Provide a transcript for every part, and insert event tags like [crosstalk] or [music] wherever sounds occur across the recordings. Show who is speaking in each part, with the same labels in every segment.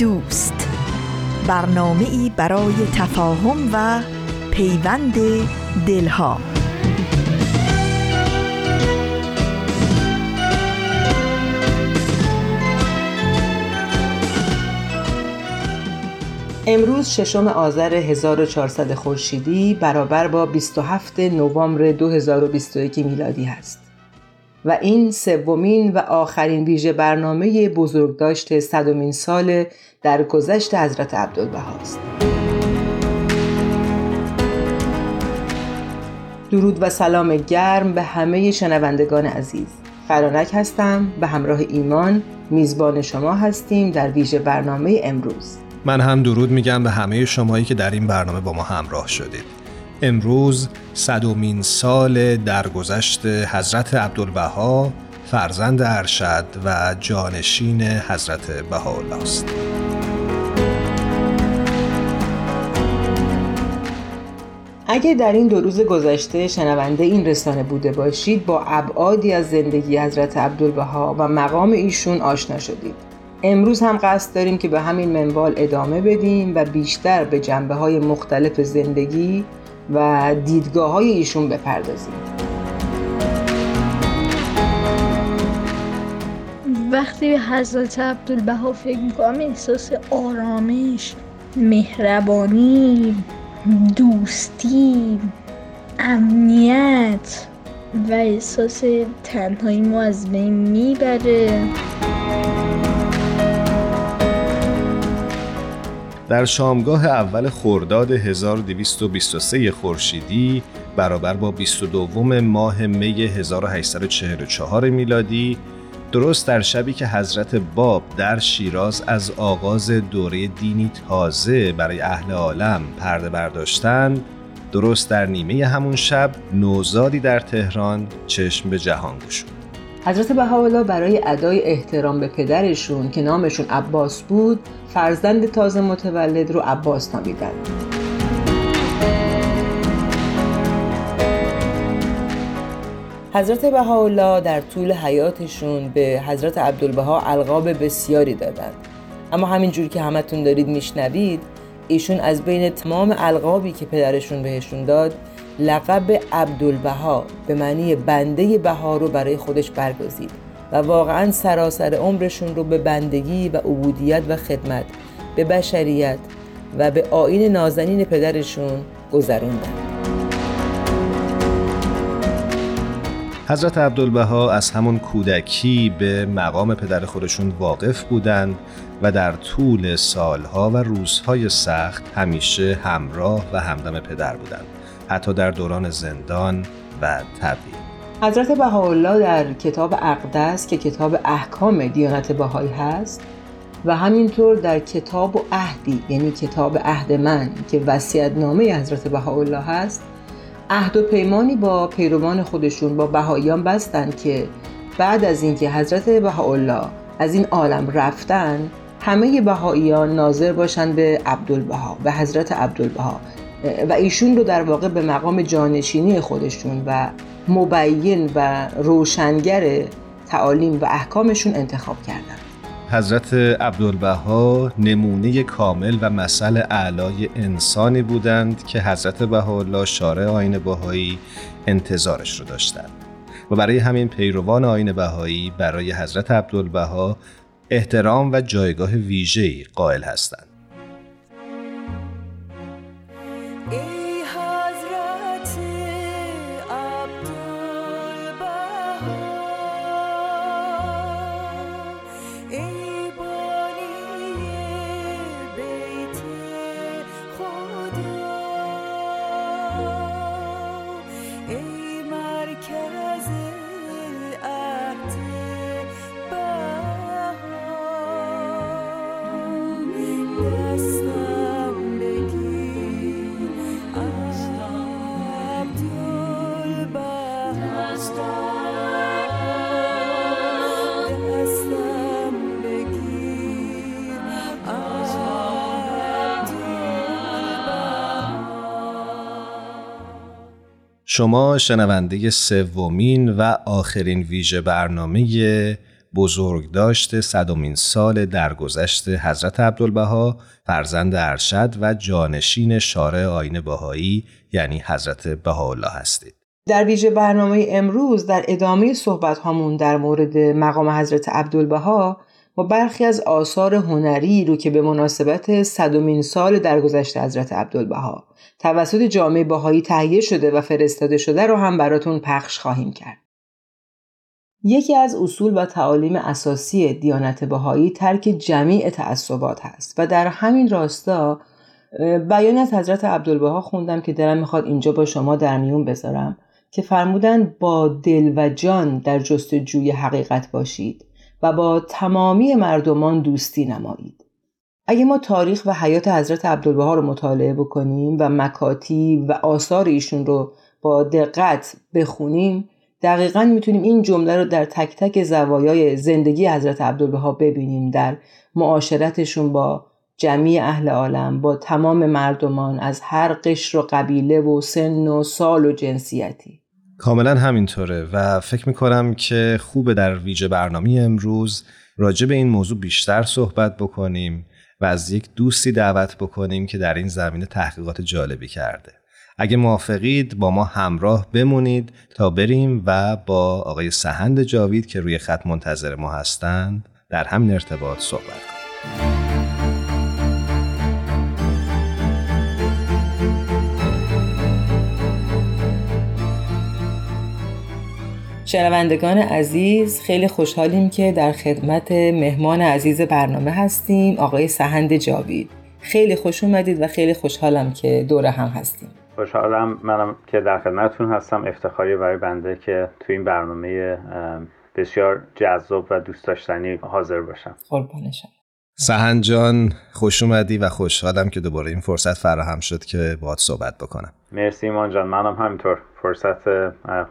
Speaker 1: دوست برنامه ای برای تفاهم و پیوند دلها
Speaker 2: امروز ششم آذر 1400 خورشیدی برابر با 27 نوامبر 2021 میلادی است. و این سومین و آخرین ویژه برنامه بزرگداشت صدومین سال در گذشت حضرت عبدالبهاست. درود و سلام گرم به همه شنوندگان عزیز. فرانک هستم به همراه ایمان میزبان شما هستیم در ویژه برنامه امروز.
Speaker 3: من هم درود میگم به همه شمایی که در این برنامه با ما همراه شدید. امروز صدومین سال درگذشت حضرت عبدالبها فرزند ارشد و جانشین حضرت بهاءالله است.
Speaker 2: اگر در این دو روز گذشته شنونده این رسانه بوده باشید با ابعادی از زندگی حضرت عبدالبها و مقام ایشون آشنا شدید امروز هم قصد داریم که به همین منوال ادامه بدیم و بیشتر به جنبه های مختلف زندگی و دیدگاه های ایشون بپردازیم.
Speaker 4: وقتی به حضرت عبدالبها فکر می‌کنم احساس آرامش مهربانی دوستی امنیت و احساس تنهایی ما از بین می‌بره.
Speaker 3: در شامگاه اول خرداد 1223 خورشیدی برابر با 22 ماه می 1844 میلادی درست در شبی که حضرت باب در شیراز از آغاز دوره دینی تازه برای اهل عالم پرده برداشتند درست در نیمه همون شب نوزادی در تهران چشم به جهان گشود.
Speaker 2: حضرت بهاءالله برای ادای احترام به پدرشون که نامشون عباس بود فرزند تازه متولد رو عباس نامیدن. حضرت بهاءالله در طول حیاتشون به حضرت عبدالبها القاب بسیاری دادند. اما همینجور که همتون دارید میشنوید ایشون از بین تمام القابی که پدرشون بهشون داد لقب عبدالبها به معنی بنده بها رو برای خودش برگزید. و واقعا سراسر عمرشون رو به بندگی و عبودیت و خدمت به بشریت و به آین نازنین پدرشون گذروندن.
Speaker 3: حضرت عبدالبها از همون کودکی به مقام پدر خودشون واقف بودند و در طول سالها و روزهای سخت همیشه همراه و همدم پدر بودند حتی در دوران زندان و تبعید.
Speaker 2: حضرت بهاءالله در کتاب اقدس که کتاب احکام دیانت بهایی هست و همینطور در کتاب و عهدی یعنی کتاب عهد من که وسیعت نامه حضرت بهاءالله هست عهد و پیمانی با پیروان خودشون با بهاییان بستند که بعد از اینکه حضرت بهاءالله از این عالم رفتن همه بهاییان ناظر باشند به عبدالبها به حضرت عبدالبها. و ایشون رو در واقع به مقام جانشینی خودشون و مبین و روشنگر تعالیم و احکامشون انتخاب کردن.
Speaker 3: حضرت عبدالبها نمونه کامل و مثل اعلای انسانی بودند که حضرت بهاءالله شارع آین بهایی انتظارش رو داشتند. و برای همین پیروان آین بهایی برای حضرت عبدالبها احترام و جایگاه ویژه‌ای قائل هستند. شما شنونده سومین و آخرین ویژه برنامه بزرگداشت صدومین سال درگذشت حضرت عبدالبها فرزند ارشد و جانشین شارع آین بهایی یعنی حضرت بهاءالله هستید.
Speaker 2: در ویژه برنامه امروز در ادامه صحبت هامون در مورد مقام حضرت عبدالبها و برخی از آثار هنری رو که به مناسبت صدومین سال درگذشت حضرت عبدالبها توسط جامعه باهایی تهیه شده و فرستاده شده رو هم براتون پخش خواهیم کرد. یکی از اصول و تعالیم اساسی دیانت بهایی ترک جمیع تعصبات هست و در همین راستا بیان از حضرت عبدالبها خوندم که دلم می‌خواد اینجا با شما در میون بذارم که فرمودن با دل و جان در جستجوی حقیقت باشید و با تمامی مردمان دوستی نمایید. اگه ما تاریخ و حیات حضرت عبدالبها رو مطالعه بکنیم و مکاتی و آثار ایشون رو با دقت بخونیم دقیقا می‌تونیم این جمله رو در تک تک زوایای زندگی حضرت عبدالبها ببینیم در معاشرتشون با جمعی اهل عالم با تمام مردمان از هر قشر و قبیله و سن و سال و جنسیتی.
Speaker 3: کاملا همینطوره و فکر می‌کنم که خوبه در ویژه برنامه امروز راجع به این موضوع بیشتر صحبت بکنیم و از یک دوستی دعوت بکنیم که در این زمینه تحقیقات جالبی کرده. اگه موافقید با ما همراه بمونید تا بریم و با آقای سهند جاوید که روی خط منتظر ما هستند در همین ارتباط صحبت کنیم.
Speaker 2: شنوندگان عزیز خیلی خوشحالیم که در خدمت مهمان عزیز برنامه هستیم آقای سهند جاوید. خیلی خوش اومدید و خیلی خوشحالم که دور هم هستیم.
Speaker 5: خوشحالم منم که در خدمتتون هستم. افتخاری برای بنده که تو این برنامه بسیار جذاب و دوست داشتنی حاضر باشم.
Speaker 2: قربانشم
Speaker 3: سهن جان خوش اومدی و خوشحالم که دوباره این فرصت فراهم شد که باهات صحبت بکنم.
Speaker 5: مرسی ایمان جان منم همینطور. فرصت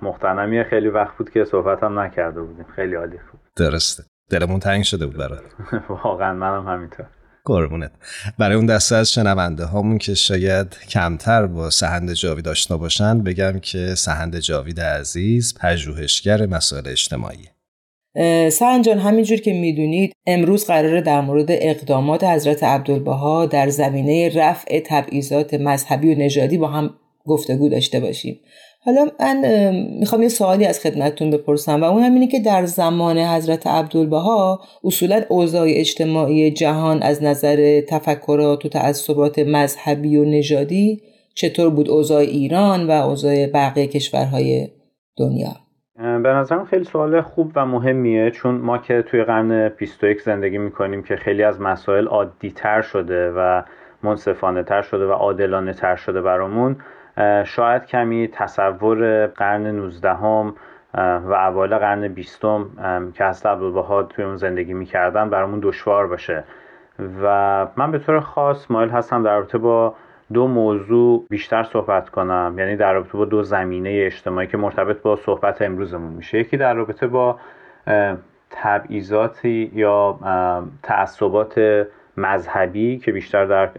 Speaker 5: مختنمی خیلی وقت بود که صحبت هم نکرده بودیم. خیلی عالی بود.
Speaker 3: درسته. دلمون تنگ شده بود برات. [laughs]
Speaker 5: واقعا منم همینطور.
Speaker 3: قربونت. برای اون دسته از شنونده هامون که شاید کمتر با سهند جاوید آشنا باشن بگم که سهند جاوید عزیز پژوهشگر مسائل اجتماعی
Speaker 2: سهند جان همینجور که می‌دونید امروز قراره در مورد اقدامات حضرت عبدالبها در زمینه رفع تبعیضات مذهبی و نژادی با هم گفتگو داشته باشیم. حالا من می‌خوام یه سوالی از خدمتتون بپرسم و اون همینه که در زمان حضرت عبدالبها اصولا اوضاع اجتماعی جهان از نظر تفکرات و تعصبات مذهبی و نژادی چطور بود؟ اوضاع ایران و اوضاع بقیه کشورهای دنیا؟
Speaker 5: به نظرم خیلی سوال خوب و مهمیه چون ما که توی قرن 21 زندگی می‌کنیم که خیلی از مسائل عادی تر شده و منصفانه تر شده و عادلانه تر شده برامون شاید کمی تصور قرن 19 هم و اوایل قرن 20 که حضرت عبدالبها توی اون زندگی می‌کردن برامون دشوار باشه. و من به طور خاص مایل هستم در رابطه با دو موضوع بیشتر صحبت کنم. یعنی در رابطه با دو زمینه اجتماعی که مرتبط با صحبت امروزمون میشه. یکی در رابطه با تبعیضاتی یا تعصبات مذهبی که بیشتر در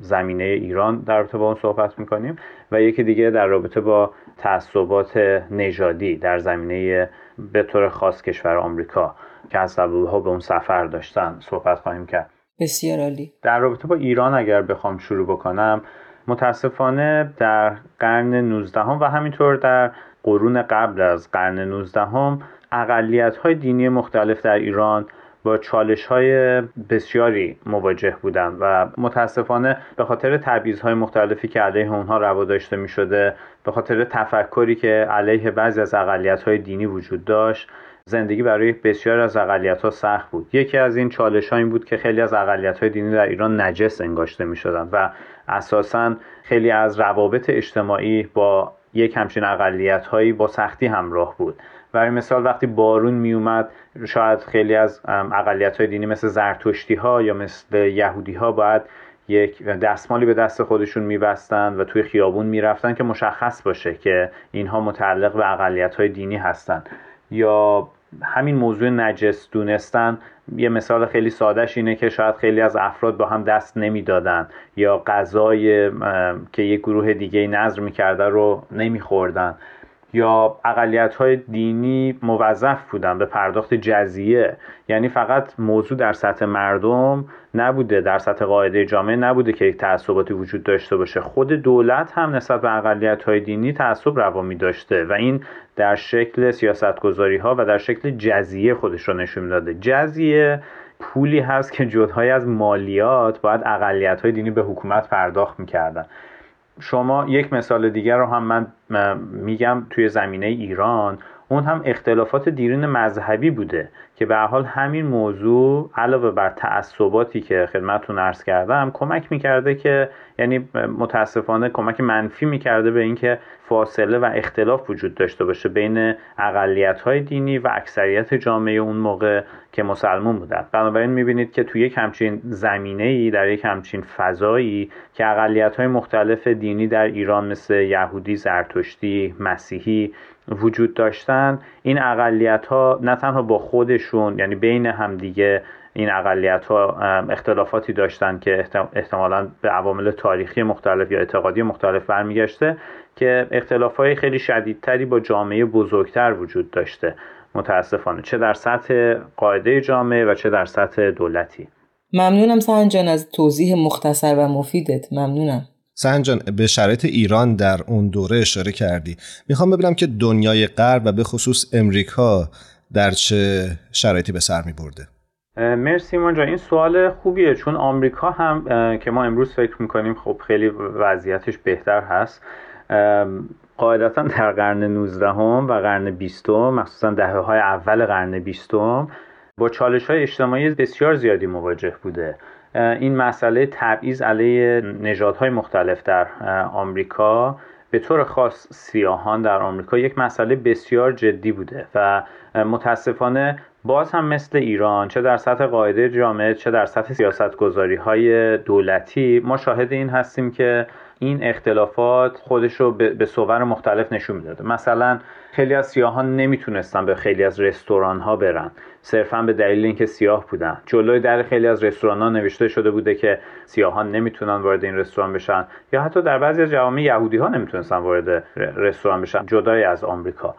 Speaker 5: زمینه ایران در رابطه با اون صحبت می‌کنیم و یکی دیگه در رابطه با تعصبات نژادی در زمینه به طور خاص کشور آمریکا که از به اون سفر داشتن صحبت خواهیم کرد.
Speaker 2: بسیار عالی.
Speaker 5: در رابطه با ایران اگر بخوام شروع بکنم متاسفانه در قرن 19 و همینطور در قرون قبل از قرن 19 هم اقلیت های دینی مختلف در ایران با چالش های بسیاری مواجه بودند و متاسفانه به خاطر تبعیض های مختلفی که علیه اونها روا داشته می شده به خاطر تفکری که علیه بعضی از اقلیت های دینی وجود داشت زندگی برای بسیار از اقلیت ها سخت بود. یکی از این چالش این بود که خیلی از اقلیت های دینی در ایران نجس انگاشته می شدن و اساسا خیلی از روابط اجتماعی با یک همچین اقلیت هایی با سختی همراه بود. برای مثال وقتی بارون می اومد شاید خیلی از اقلیت های دینی مثل زرتشتی ها یا مثل یهودی ها باید یک دستمالی به دست خودشون میبستند و توی خیابون می‌رفتن که مشخص باشه که اینها متعلق به اقلیت های دینی هستند یا همین موضوع نجس دونستن یه مثال خیلی سادهش اینه که شاید خیلی از افراد با هم دست نمی‌دادن یا غذای که یک گروه دیگه نظر می‌کرده رو نمیخوردن. یا اقلیت های دینی موظف بودن به پرداخت جزیه. یعنی فقط موضوع در سطح مردم نبوده در سطح قاعده جامعه نبوده که یک تعصباتی وجود داشته باشه. خود دولت هم نسبت به اقلیت های دینی تعصب روامی داشته و این در شکل سیاست گذاری ها و در شکل جزیه خودش رو نشون داده. جزیه پولی هست که جدهای از مالیات باید اقلیت های دینی به حکومت پرداخت می‌کردن. شما یک مثال دیگر رو هم من میگم توی زمینه ایران. اون هم اختلافات دیرین مذهبی بوده که به حال همین موضوع علاوه بر تعصباتی که خدمتتون عرض کردم کمک می‌کرده که یعنی متاسفانه کمک منفی می‌کرده به اینکه فاصله و اختلاف وجود داشته باشه بین اقلیت های دینی و اکثریت جامعه اون موقع که مسلمون بودن. بنابراین می‌بینید که توی یک همچین زمینه ای در یک همچین فضایی که اقلیت های مختلف دینی در ایران مثل یهودی، زرتشتی، مسیحی وجود داشتن این اقلیت ها نه تنها با خودشون یعنی بین همدیگه این اقلیت ها اختلافاتی داشتن که احتمالا به عوامل تاریخی مختلف یا اعتقادی مختلف برمیگشته که اختلاف های خیلی شدیدتری با جامعه بزرگتر وجود داشته متاسفانه. چه در سطح قاعده جامعه و چه در سطح دولتی.
Speaker 2: ممنونم سنجان از توضیح مختصر و مفیدت. ممنونم.
Speaker 3: سنجان به شرایط ایران در اون دوره اشاره کردی. می‌خوام ببینم که دنیای غرب و به خصوص امریکا در چه شرایطی به سر می برده
Speaker 5: مرسی مانجا این سوال خوبیه چون آمریکا هم که ما امروز فکر می‌کنیم خب خیلی وضعیتش بهتر هست قاعدتا در قرن 19 هم و قرن 20 مخصوصا دهه های اول قرن 20 با چالش های اجتماعی بسیار زیادی مواجه بوده. این مسئله تبعیض علیه نژادهای مختلف در آمریکا. به طور خاص سیاهان در آمریکا یک مسئله بسیار جدی بوده و متاسفانه باز هم مثل ایران چه در سطح قاعده جامعه چه در سطح سیاست های دولتی ما شاهد این هستیم که این اختلافات خودش رو به صور مختلف نشون می‌داده. مثلا خیلی از سیاهان نمی‌تونستن به خیلی از رستوران ها برن. صرفا به دلیل اینکه سیاه بودن. جلوی در خیلی از رستوران ها نوشته شده بوده که سیاهان نمی‌تونن وارد این رستوران بشن یا حتی در بعضی از جوامع یهودی ها نمی‌تونستن وارد رستوران بشن جدای از آمریکا.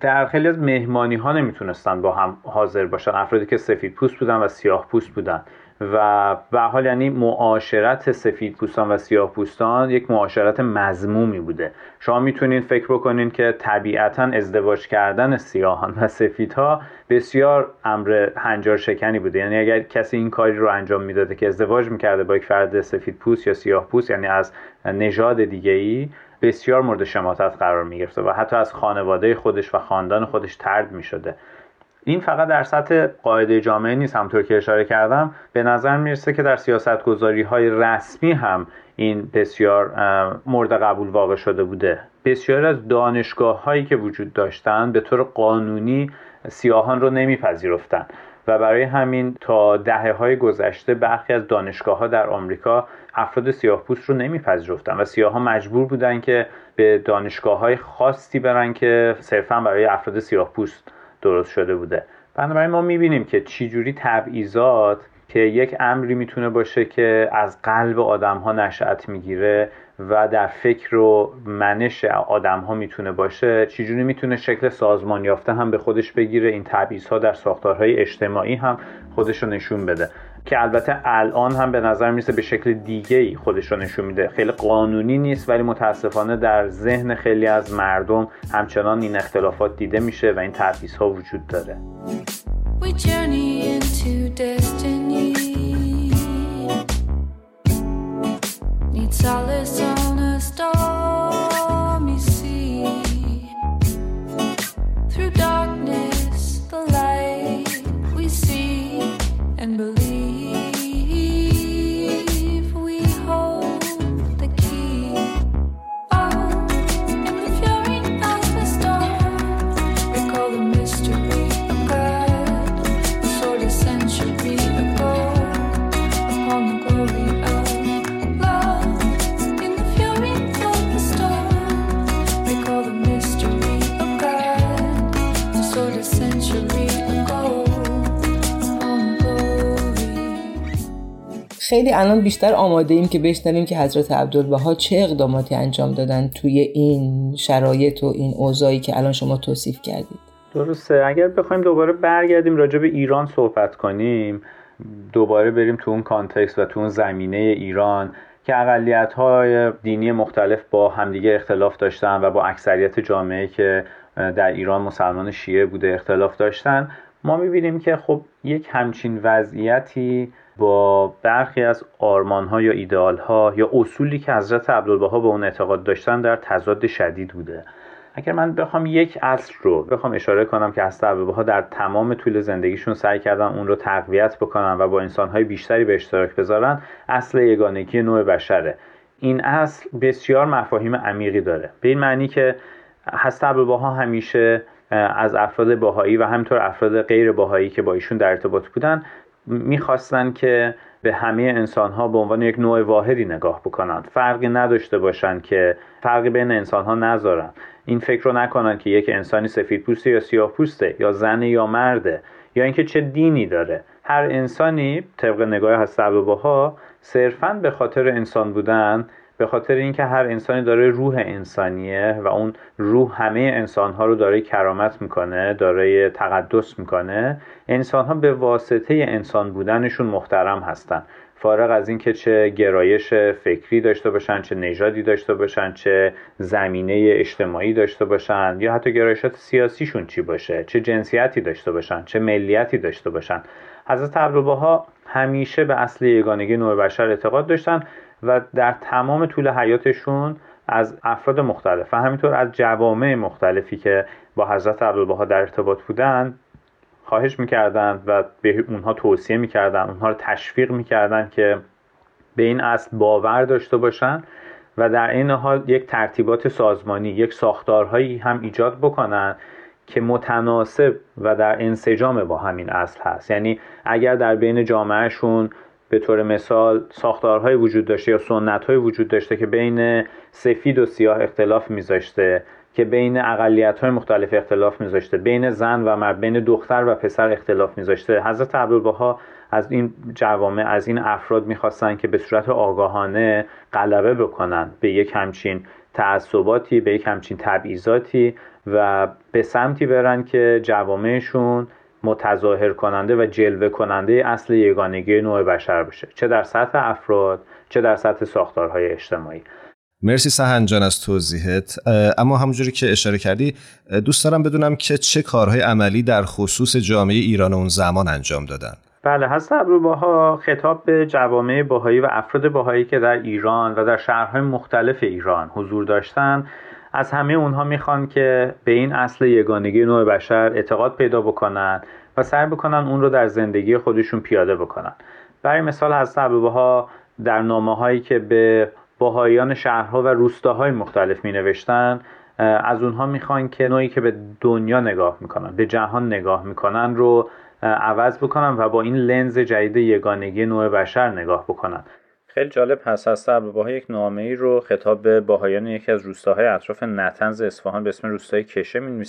Speaker 5: در خیلی از مهمانی ها نمی‌تونستن با هم حاضر باشن. افرادی که سفید پوست بودن و سیاه پوست بودن. و به حال یعنی معاشرت سفید پوستان و سیاه پوستان یک معاشرت مزمومی بوده. شما می‌تونید فکر بکنید که طبیعتا ازدواج کردن سیاهان و سفیدها بسیار امر هنجار شکنی بوده. یعنی اگر کسی این کاری رو انجام می‌داده که ازدواج می‌کرده با یک فرد سفید پوست یا سیاه پوست یعنی از نژاد دیگه ای بسیار مورد شماتت قرار می گرفته و حتی از خانواده خودش و خاندان خودش ترد می شده این فقط در سطح قاعده جامعه نیست همطور که اشاره کردم. به نظر می‌رسه که در سیاست گذاری های رسمی هم این بسیار مورد قبول واقع شده بوده. بسیار از دانشگاه هایی که وجود داشتن به طور قانونی سیاهان رو نمیپذیرفتن. و برای همین تا دهه های گذشته برخی از دانشگاه ها در آمریکا افراد سیاه پوست رو نمیپذیرفتن و سیاه ها مجبور بودن که به دانشگاه های خاصی برن که صرفا برای افراد سیاه پوست درست شده بوده. بنابراین ما می‌بینیم که چجوری تبعیضات که یک امری می‌تونه باشه که از قلب آدم ها نشأت می‌گیره و در فکر و منش آدم ها می‌تونه باشه چجوری می‌تونه شکل سازمان یافته هم به خودش بگیره این تبعیض در ساختارهای اجتماعی هم خودش رو نشون بده. که البته الان هم به نظر می‌رسه به شکل دیگه ای خودش رو نشون میده. خیلی قانونی نیست ولی متاسفانه در ذهن خیلی از مردم همچنان این اختلافات دیده میشه و این تبعیض ها وجود داره.
Speaker 2: خیلی الان بیشتر آماده ایم که بشنویم که حضرت عبدالبها چه اقداماتی انجام دادن توی این شرایط و این اوضاعی که الان شما توصیف کردید.
Speaker 5: درسته. اگر بخوایم دوباره برگردیم راجع به ایران صحبت کنیم دوباره بریم تو اون کانتکست و تو اون زمینه ایران که اقلیت های دینی مختلف با همدیگه اختلاف داشتن و با اکثریت جامعه که در ایران مسلمان شیعه بوده اختلاف داشتن. ما می‌بینیم که خب یک همچین وضعیتی با برخی از آرمان ها یا ایدئال ها یا اصولی که حضرت عبدالبها به اون اعتقاد داشتن در تضاد شدید بوده. اگر من بخوام یک اصل رو بخوام اشاره کنم که حضرت عبدالبها در تمام طول زندگیشون سعی کردن اون رو تقویت بکنن و با انسانهای بیشتری به اشتراک بذارن اصل یگانگی نوع بشره. این اصل بسیار مفاهیم عمیقی داره. به این معنی که حضرت عبدالبها همیشه از افراد باهایی و همینطور افراد غیر باهایی که با ایشون در ارتباط بودن می‌خواستن که به همه انسان ها به عنوان یک نوع واحدی نگاه بکنند. فرقی نداشته باشند که فرقی بین انسان ها نذارن. این فکر رو نکنن که یک انسانی سفید پوسته یا سیاه پوسته یا زن یا مرده یا اینکه چه دینی داره. هر انسانی طبق نگاه هست ها صرفا به خاطر انسان بودن به خاطر اینکه هر انسانی داره روح انسانیه و اون روح همه انسانها رو داره کرامت می‌کنه داره تقدس می‌کنه انسانها به واسطه انسان بودنشون محترم هستن. فارغ از اینکه چه گرایش فکری داشته باشن چه نژادی داشته باشن چه زمینه اجتماعی داشته باشن یا حتی گرایشات سیاسیشون چی باشه چه جنسیتی داشته باشن چه ملیتی داشته باشن. حضرت عبدالبها همیشه به اصل یگانگی نوع بشر اعتقاد داشتن و در تمام طول حیاتشون از افراد مختلف و همینطور از جوامع مختلفی که با حضرت عبدالبها در ارتباط بودن خواهش می‌کردند و به اونها توصیه می‌کردن اونها رو تشویق می‌کردن که به این اصل باور داشته باشن و در این حال یک ترتیبات سازمانی یک ساختارهایی هم ایجاد بکنن که متناسب و در انسجام با همین اصل هست. یعنی اگر در بین جامعهشون به طور مثال ساختارهای وجود داشته یا سنتهای وجود داشته که بین سفید و سیاه اختلاف میذاشته که بین اقلیت های مختلف اختلاف میذاشته بین زن و مرد بین دختر و پسر اختلاف میذاشته. حضرت عبدالبها از این جوامع از این افراد می‌خواستن که به صورت آگاهانه غلبه بکنن به یک همچین تعصباتی به یک همچین تبعیضاتی و به سمتی برن که جوامعشون متظاهر کننده و جلوه کننده اصل یگانگی نوع بشر باشه چه در سطح افراد چه در سطح ساختارهای اجتماعی.
Speaker 3: مرسی سهن جان از توضیحت. اما همونجوری که اشاره کردی دوست دارم بدونم که چه کارهای عملی در خصوص جامعه ایران اون زمان انجام دادن.
Speaker 5: بله حضرت ابروباها خطاب به جوامع باهایی و افراد باهایی که در ایران و در شهرهای مختلف ایران حضور داشتن. از همه اونها می‌خوان که به این اصل یگانگی نوع بشر اعتقاد پیدا بکنن و سعی بکنن اون رو در زندگی خودشون پیاده بکنن. برای مثال حضرت ابوبها در نامه هایی که به باهایان شهرها و روستاهای مختلف می نوشتن از اونها می‌خوان که نوعی که به دنیا نگاه می‌کنن به جهان نگاه می‌کنن رو عوض بکنن و با این لنز جدید یگانگی نوع بشر نگاه بکنن. خیلی جالب هست. هست ابوبها یک نامه ای رو خطاب به باهایان یکی از روستاهای اطراف نتنز اصفهان به اسم روستای کشه می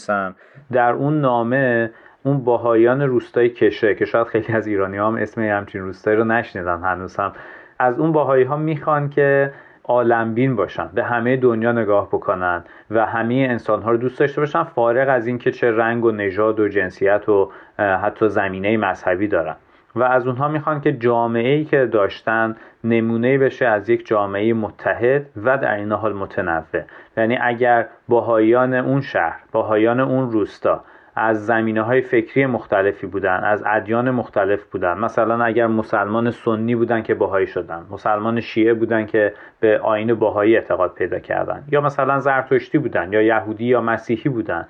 Speaker 5: در اون نامه اون باهایان روستای کشه که شاید خیلی از ایرانی هم اسم همچین روستایی رو نشنیدن هنوز هم از اون باهایی ها می‌خوان که عالمبین باشن به همه دنیا نگاه بکنن و همه انسان ها رو دوست داشته باشن فارغ از اینکه چه رنگ و نژاد و جنسیت و حتی زمینه مذهبی دارن. و از اونها می‌خوان که جامعه ای که داشتن نمونه بشه از یک جامعه متحد و در این حال متنوع. یعنی اگر باهایان اون شهر باهایان اون روستا از زمینه های فکری مختلفی بودن از ادیان مختلف بودن مثلا اگر مسلمان سنی بودن که باهایی شدن مسلمان شیعه بودن که به آین باهایی اعتقاد پیدا کردن یا مثلا زرتشتی بودن یا یهودی یا مسیحی بودن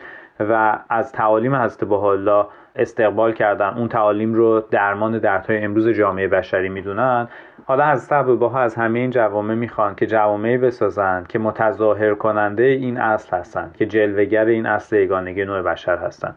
Speaker 5: و از تعالیم حضرت الله استقبال کردن. اون تعالیم رو درمان دردهای امروز جامعه بشری می‌دونن. حالا از با از همه این جوامع می‌خوان که جوامعی بسازن که متظاهر کننده این اصل هستن که جلوگر این اصل یگانگی نوع بشر هستن.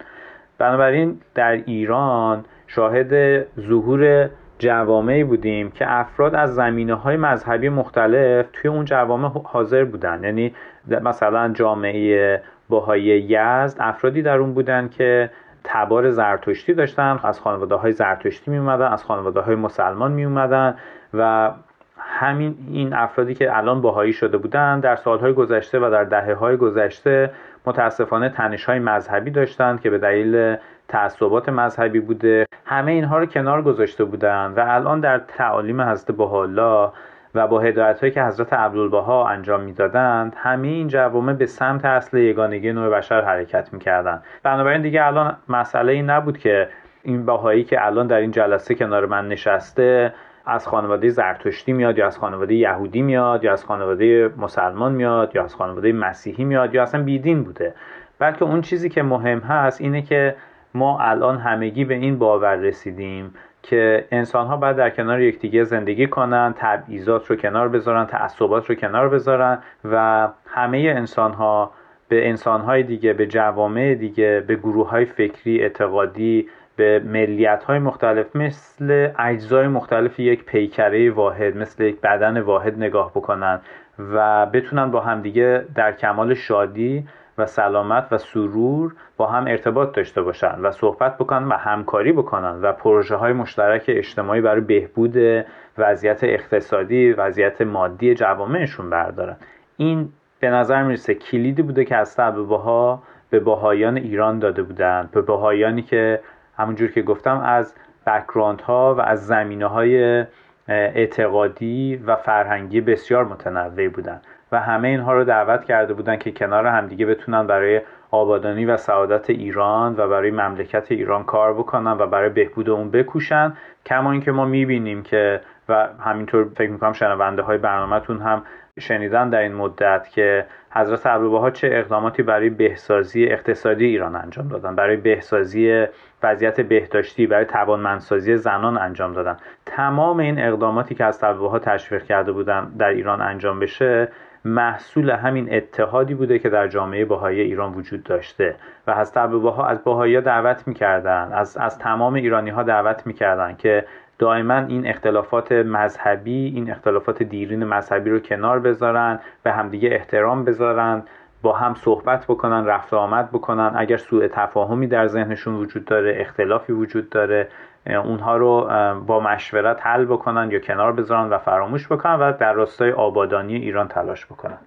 Speaker 5: بنابراین در ایران شاهد ظهور جوامعی بودیم که افراد از زمینه های مذهبی مختلف توی اون جوامع حاضر بودن. یعنی مثلا جامعه باهای یزد افرادی در اون بودن که تبار زرتشتی داشتن از خانواده های زرتشتی می اومدن از خانواده های مسلمان می اومدن و همین این افرادی که الان باهایی شده بودند در سالهای گذشته و در دهه های گذشته متاسفانه تنش های مذهبی داشتند که به دلیل تعصبات مذهبی بوده. همه اینها رو کنار گذاشته بودند و الان در تعالیم حضرت بهاءالله و با هدایت هایی که حضرت عبدالبها انجام می‌دادند همه این جوامع به سمت اصل یگانگی نوع بشر حرکت می‌کردند. بنابراین دیگه الان مسئله این نبود که این بهایی که الان در این جلسه کنار من نشسته از خانواده زرتشتی میاد یا از خانواده یهودی میاد یا از خانواده مسلمان میاد یا از خانواده مسیحی میاد یا اصلا بیدین بوده. بلکه اون چیزی که مهم هست اینه که ما الان همگی به این باور رسیدیم که انسان ها باید در کنار یکدیگه زندگی کنن تبعیضات رو کنار بذارن تعصبات رو کنار بذارن و همه انسان ها به انسان های دیگه به جوامع دیگه به گروه های فکری اعتقادی به ملیت های مختلف مثل اجزای مختلف یک پیکره واحد مثل یک بدن واحد نگاه بکنن و بتونن با همدیگه در کمال شادی و سلامت و سرور با هم ارتباط داشته باشن و صحبت بکنن و همکاری بکنن و پروژه های مشترک اجتماعی برای بهبود وضعیت اقتصادی وضعیت مادی جوامعشون بردارن. این به نظر می‌رسه کلیدی بوده که از ها به باهایان ایران داده بودند به باهایانی که همونجور که گفتم از بکراند ها و از زمینه های اعتقادی و فرهنگی بسیار متنوع بودند و همه اینها رو دعوت کرده بودن که کنار همدیگه بتونن برای آبادانی و سعادت ایران و برای مملکت ایران کار بکنن و برای بهبود اون بکوشن. کما اینکه ما می‌بینیم که و همینطور فکر می‌کنم شنونده های برنامهتون هم شنیدن در این مدت که حضرت عبدالبها چه اقداماتی برای بهسازی اقتصادی ایران انجام دادن برای بهسازی وضعیت بهداشتی برای توانمندسازی زنان انجام دادن. تمام این اقداماتی که از عبدالبها تشویق کرده بودن در ایران انجام بشه محصول همین اتحادی بوده که در جامعه بهایی ایران وجود داشته و حضرت عبدالبها از بهایی دعوت می‌کردن از, از تمام ایرانی ها دعوت می‌کردن که دائما این اختلافات مذهبی این اختلافات دیرین مذهبی رو کنار بذارن به همدیگه احترام بذارن با هم صحبت بکنن رفت آمد بکنن. اگر سوء تفاهمی در ذهنشون وجود داره اختلافی وجود داره اونها رو با مشورت حل بکنن یا کنار بذارن و فراموش بکنن و در راستای آبادانی ایران تلاش بکنن.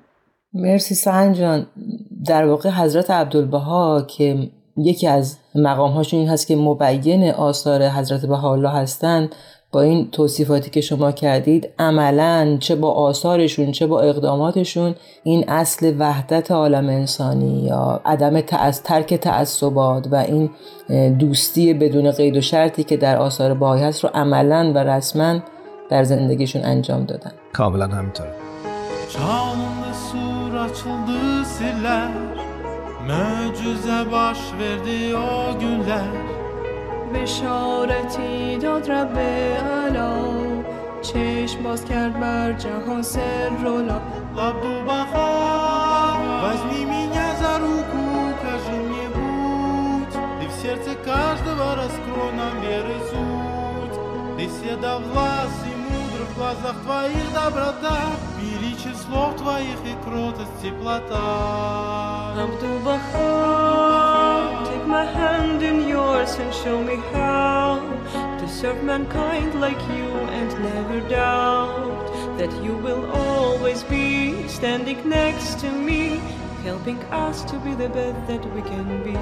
Speaker 2: مرسی سهن در واقع حضرت عبدالبها که یکی از مقامهاشون این هست که مبین آثار حضرت بهاءالله هستند با این توصیفاتی که شما کردید عملا چه با آثارشون چه با اقداماتشون این اصل وحدت عالم انسانی یا عدم از ترک تعصبات و این دوستی بدون قید و شرطی که در آثار باهایی هست رو عملا و رسما در زندگیشون انجام دادن.
Speaker 3: کاملا همینطوره.
Speaker 6: Möcüze baş verdi o günler بشارتی داد رب علا چشم باز کرد بر جهان سر رولا لابدو بخار Возьми меня за руку, кажи мне путь Ты в сердце каждого раскрой нам веры суть Ты всегда власть и мудр в глазах твоих доброта Величие слов твоих и кротость теплота Abdul Baha, take my hand in yours and show me how to serve mankind like you and never doubt that you will always be standing next to me, helping us to be the best that we can be.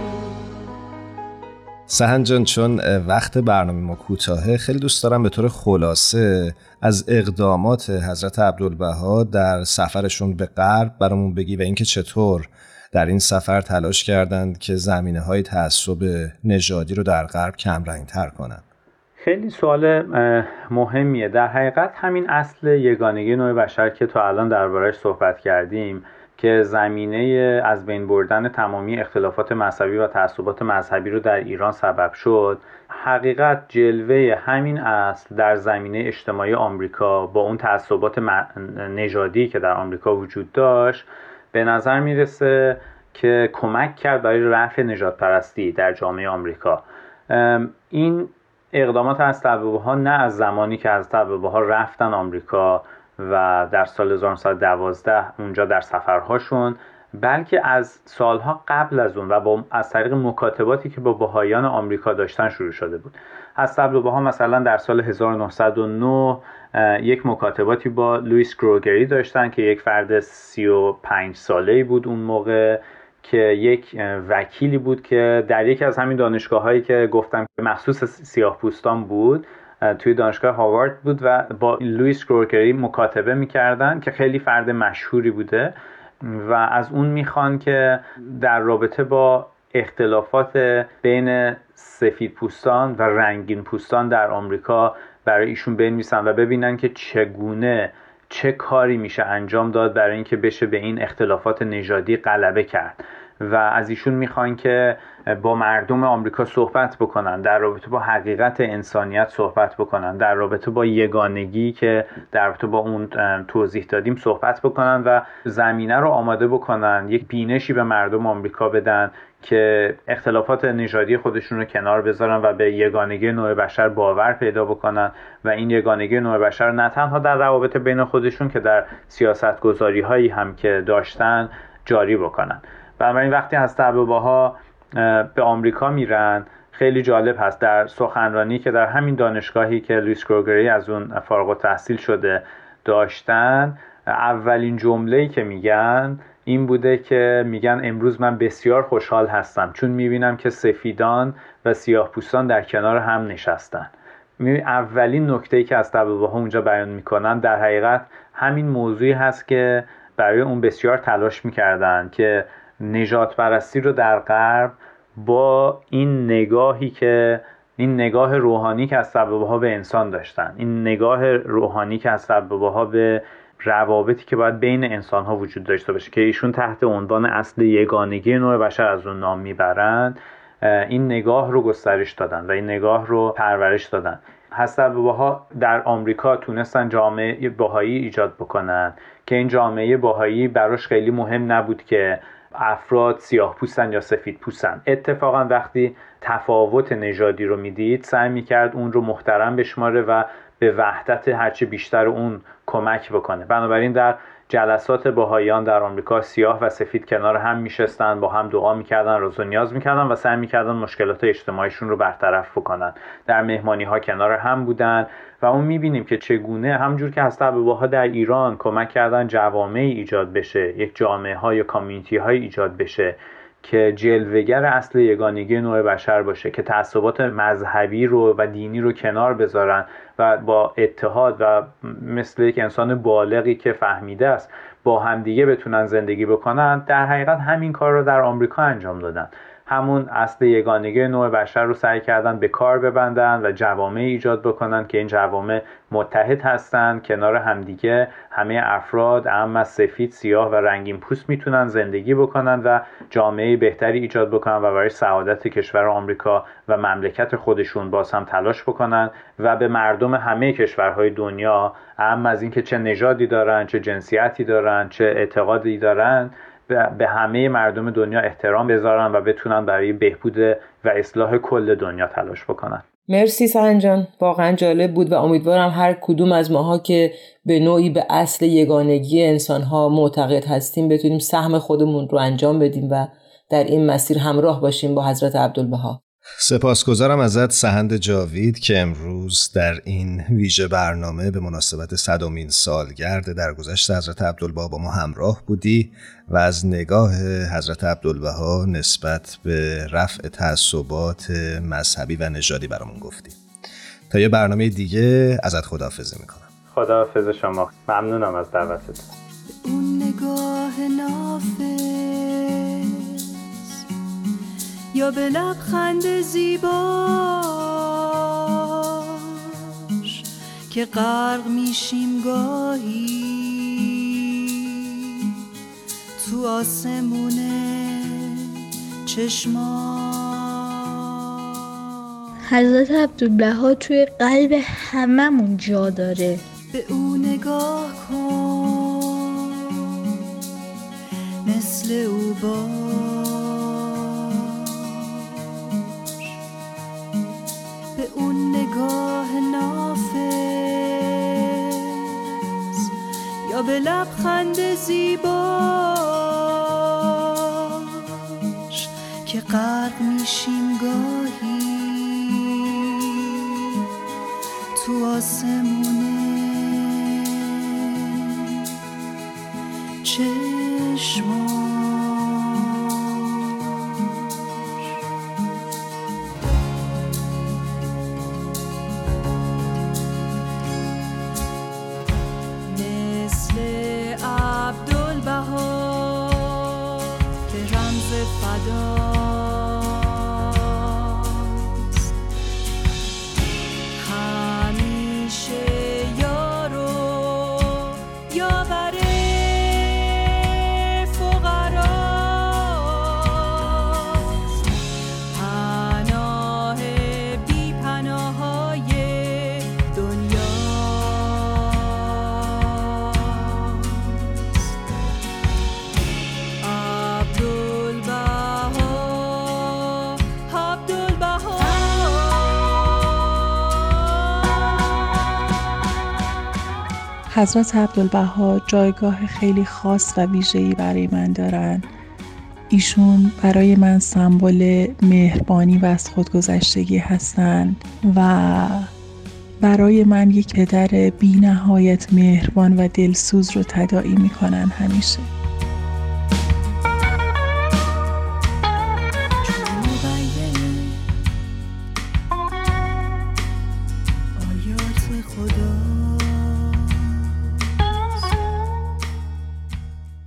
Speaker 3: سهن جان چون وقت برنامه ما کوتاهه خیلی دوست دارم به طور خلاصه از اقدامات حضرت عبدالبها در سفرشون به غرب برامون بگی و اینکه چطور در این سفر تلاش کردند که زمینه های تعصب نژادی رو در غرب کم تر کنند.
Speaker 5: خیلی سوال مهمیه. در حقیقت همین اصل یگانگی نوع بشر که تا الان دربارهش صحبت کردیم که زمینه از بین بردن تمامی اختلافات مذهبی و تعصبات مذهبی رو در ایران سبب شد حقیقت جلوه همین اصل در زمینه اجتماعی آمریکا با اون تعصبات نژادی که در آمریکا وجود داشت به نظر می‌رسه که کمک کرد برای رفع نجات پرستی در جامعه آمریکا. این اقدامات از ها نه از زمانی که از ها رفتن آمریکا و در سال 1912 اونجا در سفرهاشون بلکه از سالها قبل از اون و با از طریق مکاتباتی که با بهایان آمریکا داشتن شروع شده بود. از بها مثلا در سال 1909 یک مکاتباتی با لویس گروگری داشتن که یک فرد 35 ساله بود اون موقع که یک وکیلی بود که در یکی از همین دانشگاه هایی که گفتم مخصوص سیاه پوستان بود توی دانشگاه هاوارد بود و با لویس گروگری مکاتبه می‌کردن که خیلی فرد مشهوری بوده و از اون می‌خوان که در رابطه با اختلافات بین سفید پوستان و رنگین پوستان در آمریکا برای ایشون بنویسن و ببینن که چگونه چه کاری میشه انجام داد برای اینکه بشه به این اختلافات نژادی غلبه کرد. و از ایشون می‌خوان که با مردم آمریکا صحبت بکنن در رابطه با حقیقت انسانیت صحبت بکنن در رابطه با یگانگی که در رابطه با اون توضیح دادیم صحبت بکنن و زمینه رو آماده بکنن یک بینشی به مردم آمریکا بدن که اختلافات نژادی خودشون رو کنار بذارن و به یگانگی نوع بشر باور پیدا بکنن و این یگانگی نوع بشر نه تنها در روابط بین خودشون که در سیاست گذاری هایی هم که داشتن جاری بکنن. بنابراین وقتی هست ها به آمریکا میرن خیلی جالب هست. در سخنرانی که در همین دانشگاهی که لویس گروگری از اون فارغ تحصیل شده داشتن اولین جمله که میگن این بوده که میگن امروز من بسیار خوشحال هستم چون می‌بینم که سفیدان و سیاه پوستان در کنار هم نشستن. اولین نکته ای که از ها اونجا بیان می‌کنن در حقیقت همین موضوعی هست که برای اون بسیار تلاش می‌کردن که نجات پرستی رو در غرب با این نگاهی که این نگاه روحانی که از سببه به انسان داشتن این نگاه روحانی که از سببه به روابطی که باید بین انسان ها وجود داشته باشه که ایشون تحت عنوان اصل یگانگی نوع بشر از اون نام می‌برند این نگاه رو گسترش دادن و این نگاه رو پرورش دادن. حسب ها در آمریکا تونستن جامعه باهایی ایجاد بکنن که این جامعه باهایی براش خیلی مهم نبود که افراد سیاه پوستن یا سفید پوستن. اتفاقا وقتی تفاوت نژادی رو می‌دید سعی می‌کرد اون رو محترم بشماره و به وحدت هرچه بیشتر اون کمک بکنه. بنابراین در جلسات باهایان در آمریکا سیاه و سفید کنار هم میشستن با هم دعا می‌کردن روز و نیاز می‌کردن و سعی می‌کردن مشکلات اجتماعیشون رو برطرف بکنن. در مهمانی ها کنار هم بودن و اون می‌بینیم که چگونه همجور که هست ها در ایران کمک کردن جوامعی ایجاد بشه یک جامعه های کامیونیتی های ایجاد بشه. که جلوگر اصل یگانگی نوع بشر باشه که تعصبات مذهبی رو و دینی رو کنار بذارن و با اتحاد و مثل یک انسان بالغی که فهمیده است با همدیگه بتونن زندگی بکنن در حقیقت همین کار رو در آمریکا انجام دادن. همون اصل یگانگی نوع بشر رو سعی کردن به کار ببندن و جوامع ایجاد بکنن که این جوامع متحد هستند کنار همدیگه همه افراد اما سفید سیاه و رنگین پوست می‌تونن زندگی بکنن و جامعه بهتری ایجاد بکنن و برای سعادت کشور آمریکا و مملکت خودشون باز هم تلاش بکنن و به مردم همه کشورهای دنیا اهم از اینکه چه نژادی دارن چه جنسیتی دارن چه اعتقادی دارن به همه مردم دنیا احترام بذارن و بتونن برای بهبود و اصلاح کل دنیا تلاش بکنن.
Speaker 2: مرسی سنجان واقعا جالب بود و امیدوارم هر کدوم از ماها که به نوعی به اصل یگانگی انسانها معتقد هستیم بتونیم سهم خودمون رو انجام بدیم و در این مسیر همراه باشیم با حضرت عبدالبها.
Speaker 3: سپاسگزارم ازت سهند جاوید که امروز در این ویژه برنامه به مناسبت صدامین سالگرد درگذشت حضرت عبدالبها با ما همراه بودی و از نگاه حضرت عبدالبها نسبت به رفع تعصبات مذهبی و نژادی برامون گفتی. تا یه برنامه دیگه ازت خداحافظی می‌کنم.
Speaker 5: خداحافظ شما. ممنونم از دعوتت.
Speaker 6: اون نگاه نافه یا به لبخند زیباش که غرق میشیم گاهی تو آسمونه چشما
Speaker 4: حضرت عبدالبها توی قلب هممون جا داره.
Speaker 6: به او نگاه کن مثل او باش. به لبخند زیباش که
Speaker 7: غرق میشیم گاهی تو آسمان
Speaker 8: حضرت عبدالبها جایگاه خیلی خاص و ویژه‌ای برای من دارن. ایشون برای من سمبل مهربانی و از خودگذشتگی هستند و برای من یک پدر بی نهایت مهربان و دلسوز رو تداعی می‌کنن همیشه.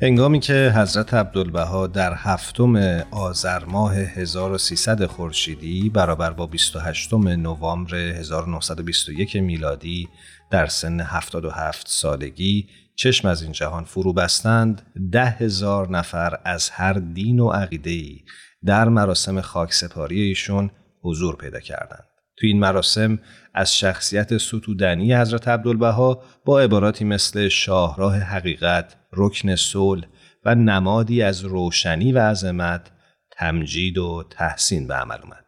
Speaker 3: هنگامی که حضرت عبدالبها در هفتم آذر ماه 1300 خورشیدی برابر با 28 نوامبر 1921 میلادی در سن 77 سالگی چشم از این جهان فرو بستند ده هزار نفر از هر دین و عقیده‌ای در مراسم خاکسپاری ایشون حضور پیدا کردند. تو این مراسم از شخصیت ستودنی حضرت عبدالبها با عباراتی مثل شاهراه حقیقت، رکن صلح و نمادی از روشنی و عظمت تمجید و تحسین به عمل اومد.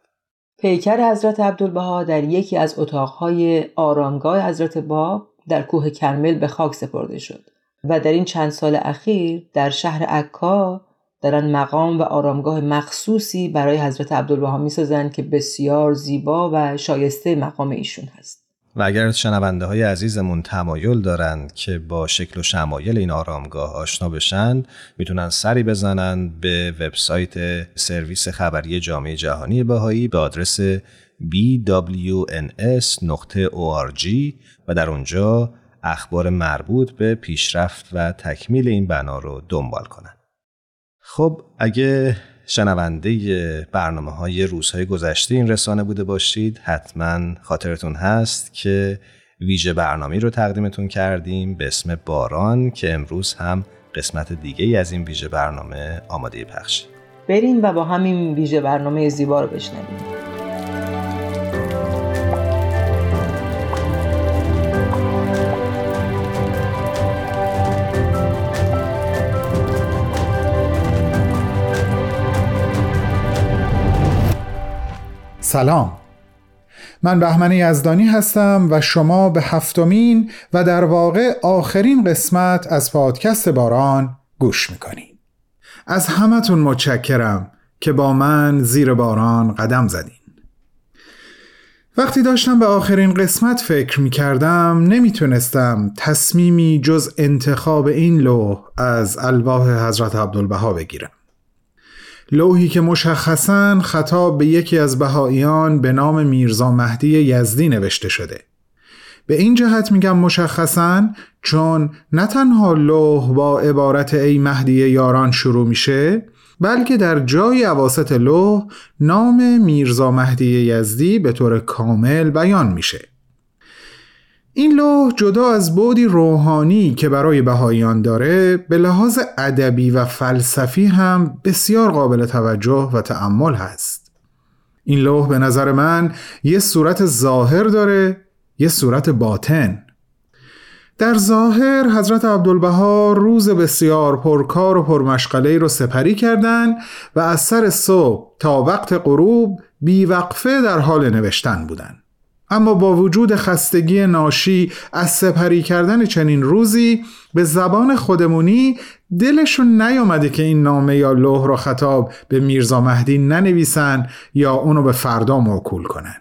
Speaker 2: پیکر حضرت عبدالبها در یکی از اتاقهای آرامگاه حضرت باب در کوه کرمل به خاک سپرده شد و در این چند سال اخیر در شهر عکا دارن مقام و آرامگاه مخصوصی برای حضرت عبدالبها می‌سازند که بسیار زیبا و شایسته مقام ایشون هست
Speaker 3: و اگر شنونده های عزیزمون تمایل دارند که با شکل و شمایل این آرامگاه آشنا بشن می‌تونن سری بزنن به وبسایت سرویس خبری جامعه جهانی بهایی به آدرس bwns.org و در اونجا اخبار مربوط به پیشرفت و تکمیل این بنا رو دنبال کنند. خب اگه شنونده برنامه های روزهای گذشته این رسانه بوده باشید حتما خاطرتون هست که ویژه برنامه رو تقدیمتون کردیم به اسم باران که امروز هم قسمت دیگه از این ویژه برنامه آماده پخش.
Speaker 2: بریم و با همین ویژه برنامه زیبا رو بشنویم.
Speaker 9: سلام. من بهمن یزدانی هستم و شما به هفتمین و در واقع آخرین قسمت از پادکست باران گوش می‌کنید. از همتون متشکرم که با من زیر باران قدم زدین. وقتی داشتم به آخرین قسمت فکر می کردم نمی‌تونستم تصمیمی جز انتخاب این لوح از الواح حضرت عبدالبها بگیرم. لوحی که مشخصا خطاب به یکی از بهاییان به نام میرزا مهدی یزدی نوشته شده. به این جهت میگم مشخصا چون نه تنها لوح با عبارت ای مهدی یاران شروع میشه بلکه در جای عواست لوح نام میرزا مهدی یزدی به طور کامل بیان میشه. این لوح جدا از بودی روحانی که برای بهاییان داره به لحاظ ادبی و فلسفی هم بسیار قابل توجه و تأمل هست این لوح به نظر من یه صورت ظاهر داره یه صورت باطن در ظاهر حضرت عبدالبها روز بسیار پرکار و پرمشغله رو سپری کردن و از سر صبح تا وقت غروب بیوقفه در حال نوشتن بودند. اما با وجود خستگی ناشی از سپری کردن چنین روزی به زبان خودمونی دلشون نیامده که این نامه یا لوح رو خطاب به میرزا مهدی ننویسن یا اونو به فردا موکول کنن.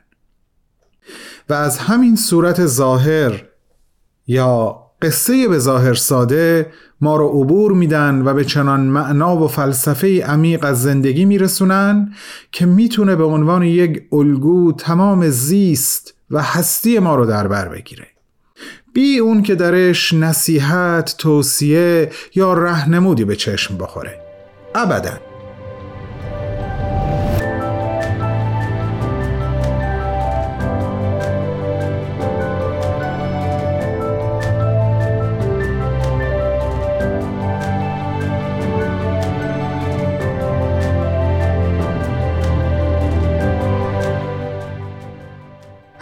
Speaker 9: و از همین صورت ظاهر یا قصه به ظاهر ساده ما رو عبور میدن و به چنان معنا و فلسفه عمیق از زندگی میرسونن که می‌تونه به عنوان یک الگو تمام زیست و هستی ما رو در بر بگیره. بی اون که درش نصیحت، توصیه یا رهنمودی به چشم بخوره. ابدا.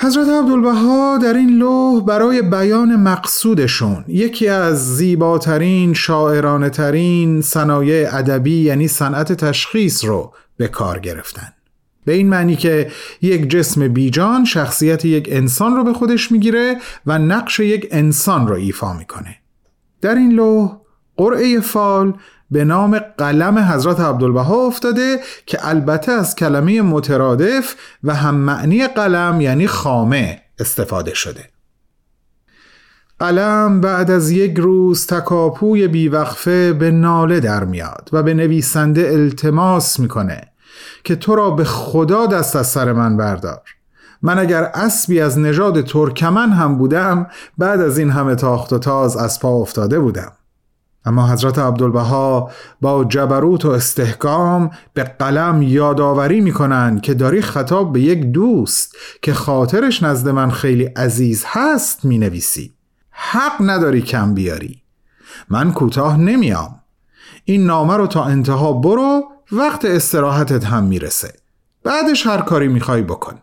Speaker 9: حضرت عبدالبها در این لوح برای بیان مقصودشون یکی از زیباترین شاعرانه ترین صنایع ادبی یعنی صنعت تشخیص رو به کار گرفتن. به این معنی که یک جسم بیجان شخصیت یک انسان رو به خودش می‌گیره و نقش یک انسان رو ایفا می‌کنه. در این لوح قرعه فال به نام قلم حضرت عبدالبها افتاده که البته از کلمه مترادف و هم معنی قلم یعنی خامه استفاده شده. قلم بعد از یک روز تکاپوی بیوقفه به ناله در میاد و به نویسنده التماس می‌کنه که تو را به خدا دست از سر من بردار. من اگر اسبی از نژاد ترکمن هم بودم بعد از این همه تاخت و تاز از پا افتاده بودم. اما حضرت عبدالبها با جبروت و استحکام به قلم یادآوری می‌کنند که داری خطاب به یک دوست که خاطرش نزد من خیلی عزیز هست می‌نویسی. حق نداری کم بیاری. من کوتاه نمیام. این نامه رو تا انتها برو وقت استراحتت هم می‌رسه. بعدش هر کاری می‌خوای بکن.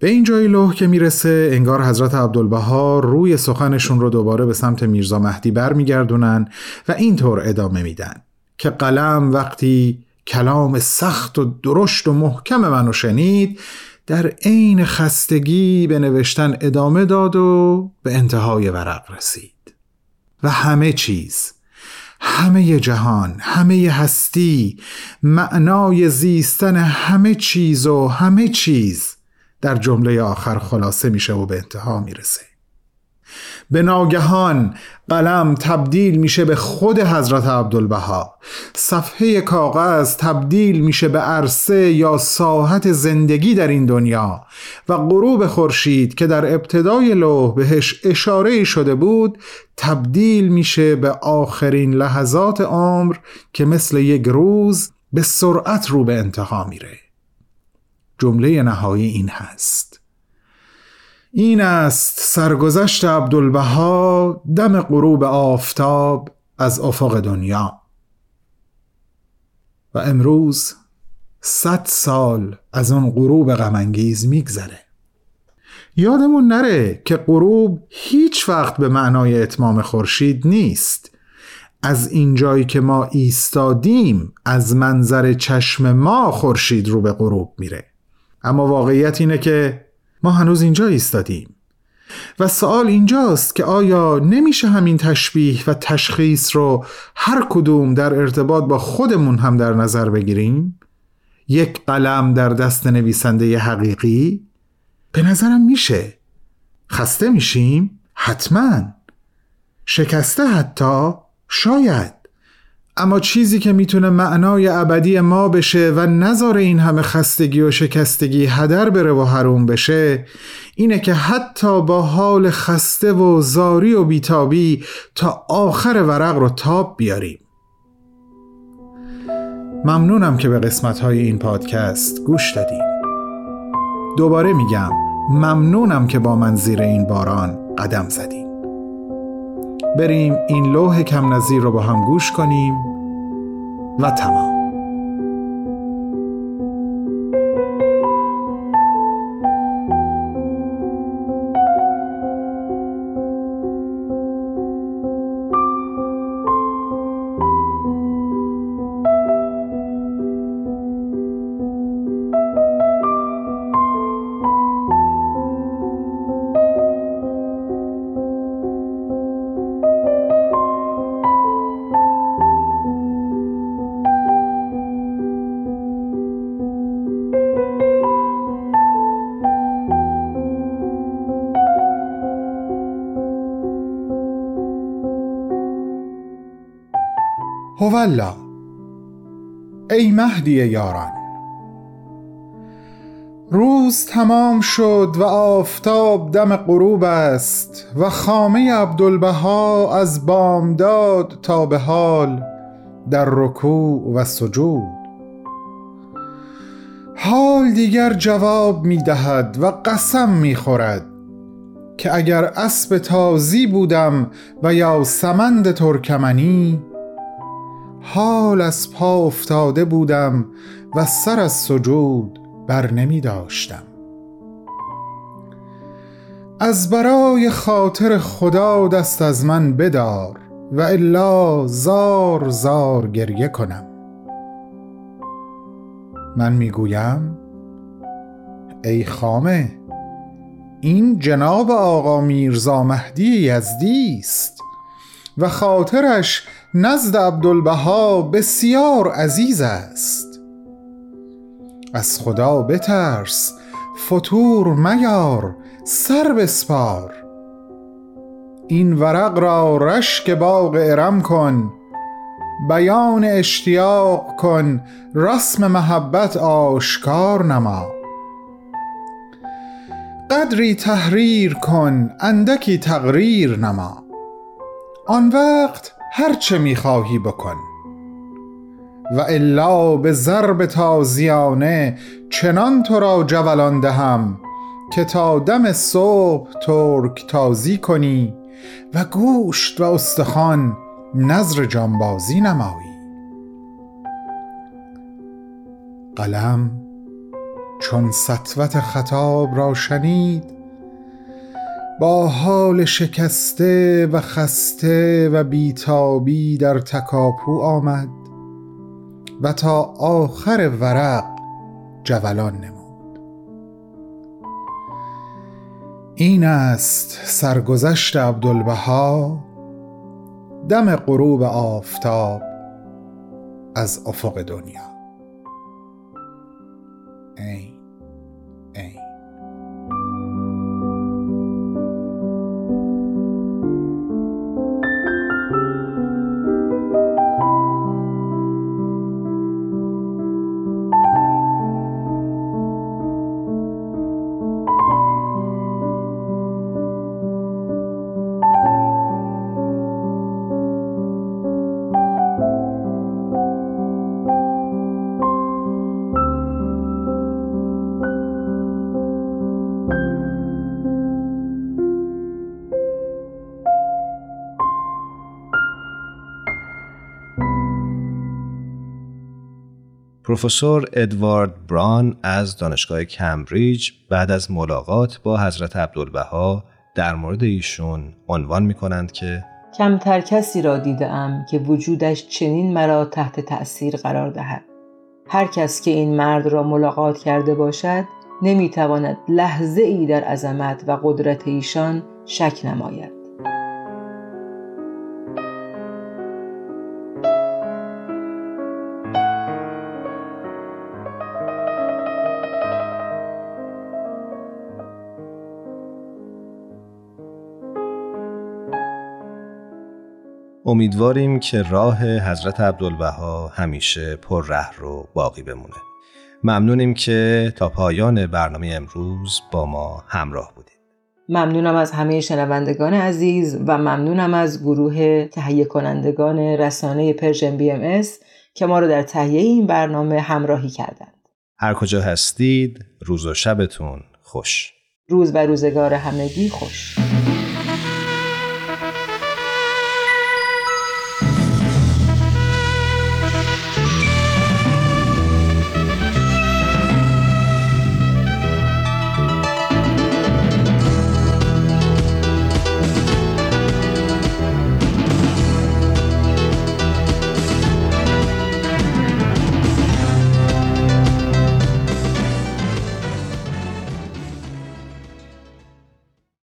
Speaker 9: به این جای لوح که می‌رسه انگار حضرت عبدالبها روی سخنشون رو دوباره به سمت میرزا مهدی برمیگردونن و اینطور ادامه میدن که قلم وقتی کلام سخت و درشت و محکم منو شنید در عین خستگی به نوشتن ادامه داد و به انتهای ورق رسید. و همه چیز همه جهان همه هستی معنای زیستن همه چیز و همه چیز در جمله آخر خلاصه میشه و به انتها می‌رسه. به ناگهان قلم تبدیل میشه به خود حضرت عبدالبها. صفحه کاغذ تبدیل میشه به عرصه یا ساحت زندگی در این دنیا و غروب خورشید که در ابتدای لوح بهش اشاره شده بود تبدیل میشه به آخرین لحظات عمر که مثل یک روز به سرعت رو به انتها میره. جمله نهایی این هست. این است سرگذشت عبدالبها دم غروب آفتاب از افق دنیا. و امروز صد سال از اون غروب غمانگیز میگذره. یادمون نره که غروب هیچ وقت به معنای اتمام خورشید نیست. از اینجایی که ما ایستادیم از منظر چشم ما خورشید رو به غروب میره. اما واقعیت اینه که ما هنوز اینجا ایستادیم و سوال اینجاست که آیا نمیشه همین تشبیه و تشخیص رو هر کدوم در ارتباط با خودمون هم در نظر بگیریم؟ یک قلم در دست نویسنده حقیقی؟ به نظرم میشه خسته میشیم؟ حتما شکسته حتی؟ شاید اما چیزی که می‌تونه معنای ابدی ما بشه و نظر این همه خستگی و شکستگی هدر بره و حروم بشه اینه که حتی با حال خسته و زاری و بیتابی تا آخر ورق رو تاب بیاریم. ممنونم که به قسمت های این پادکست گوش دادیم دوباره میگم ممنونم که با من زیر این باران قدم زدیم بریم این لوح کم نظیر رو با هم گوش کنیم. و تمام. هولا ای مهدی یاران. روز تمام شد و آفتاب دم غروب است و خامه عبدالبها از بامداد تا به حال در رکوع و سجود. حال دیگر جواب می دهد و قسم می خورد که اگر اسب تازی بودم و یا سمند ترکمنی حال از پا افتاده بودم و سر از سجود بر نمی داشتم. از برای خاطر خدا دست از من بدار و الا زار زار گریه کنم. من می‌گویم ای خامه این جناب آقا میرزا مهدی یزدی است و خاطرش نزد عبدالبها بسیار عزیز است. از خدا بترس فتور میار سر بسپار. این ورق را رشک باغ ارم کن بیان اشتیاق کن رسم محبت آشکار نما. قدری تحریر کن اندکی تقریر نما. آن وقت هرچه می‌خواهی بکن. و الا به ضرب تازیانه چنان تو را جولان دهم که تا دم صبح ترک تازی کنی و گوشت و استخوان نظر جانبازی نمایی. قلم چون سطوت خطاب را شنید با حال شکسته و خسته و بیتابی در تکاپو آمد و تا آخر ورق جولان نمود. این است سرگذشت عبدالبها دم غروب آفتاب از افق دنیا.
Speaker 3: پروفسور ادوارد بران از دانشگاه کمبریج بعد از ملاقات با حضرت عبدالبها در مورد ایشون عنوان می کنند که
Speaker 2: کمتر کسی را دیدم که وجودش چنین مرا تحت تأثیر قرار دهد. هر کس که این مرد را ملاقات کرده باشد نمی‌تواند لحظه ای در عظمت و قدرت ایشان شک نماید.
Speaker 3: امیدواریم که راه حضرت عبدالبها همیشه پر ره رو باقی بمونه. ممنونیم که تا پایان برنامه امروز با ما همراه بودید.
Speaker 2: ممنونم از همه شنوندگان عزیز و ممنونم از گروه تهیه کنندگان رسانه پرژن بی ام که ما رو در تهیه این برنامه همراهی کردند.
Speaker 3: هر کجا هستید روز و شبتون خوش.
Speaker 2: روز و روزگار همگی خوش.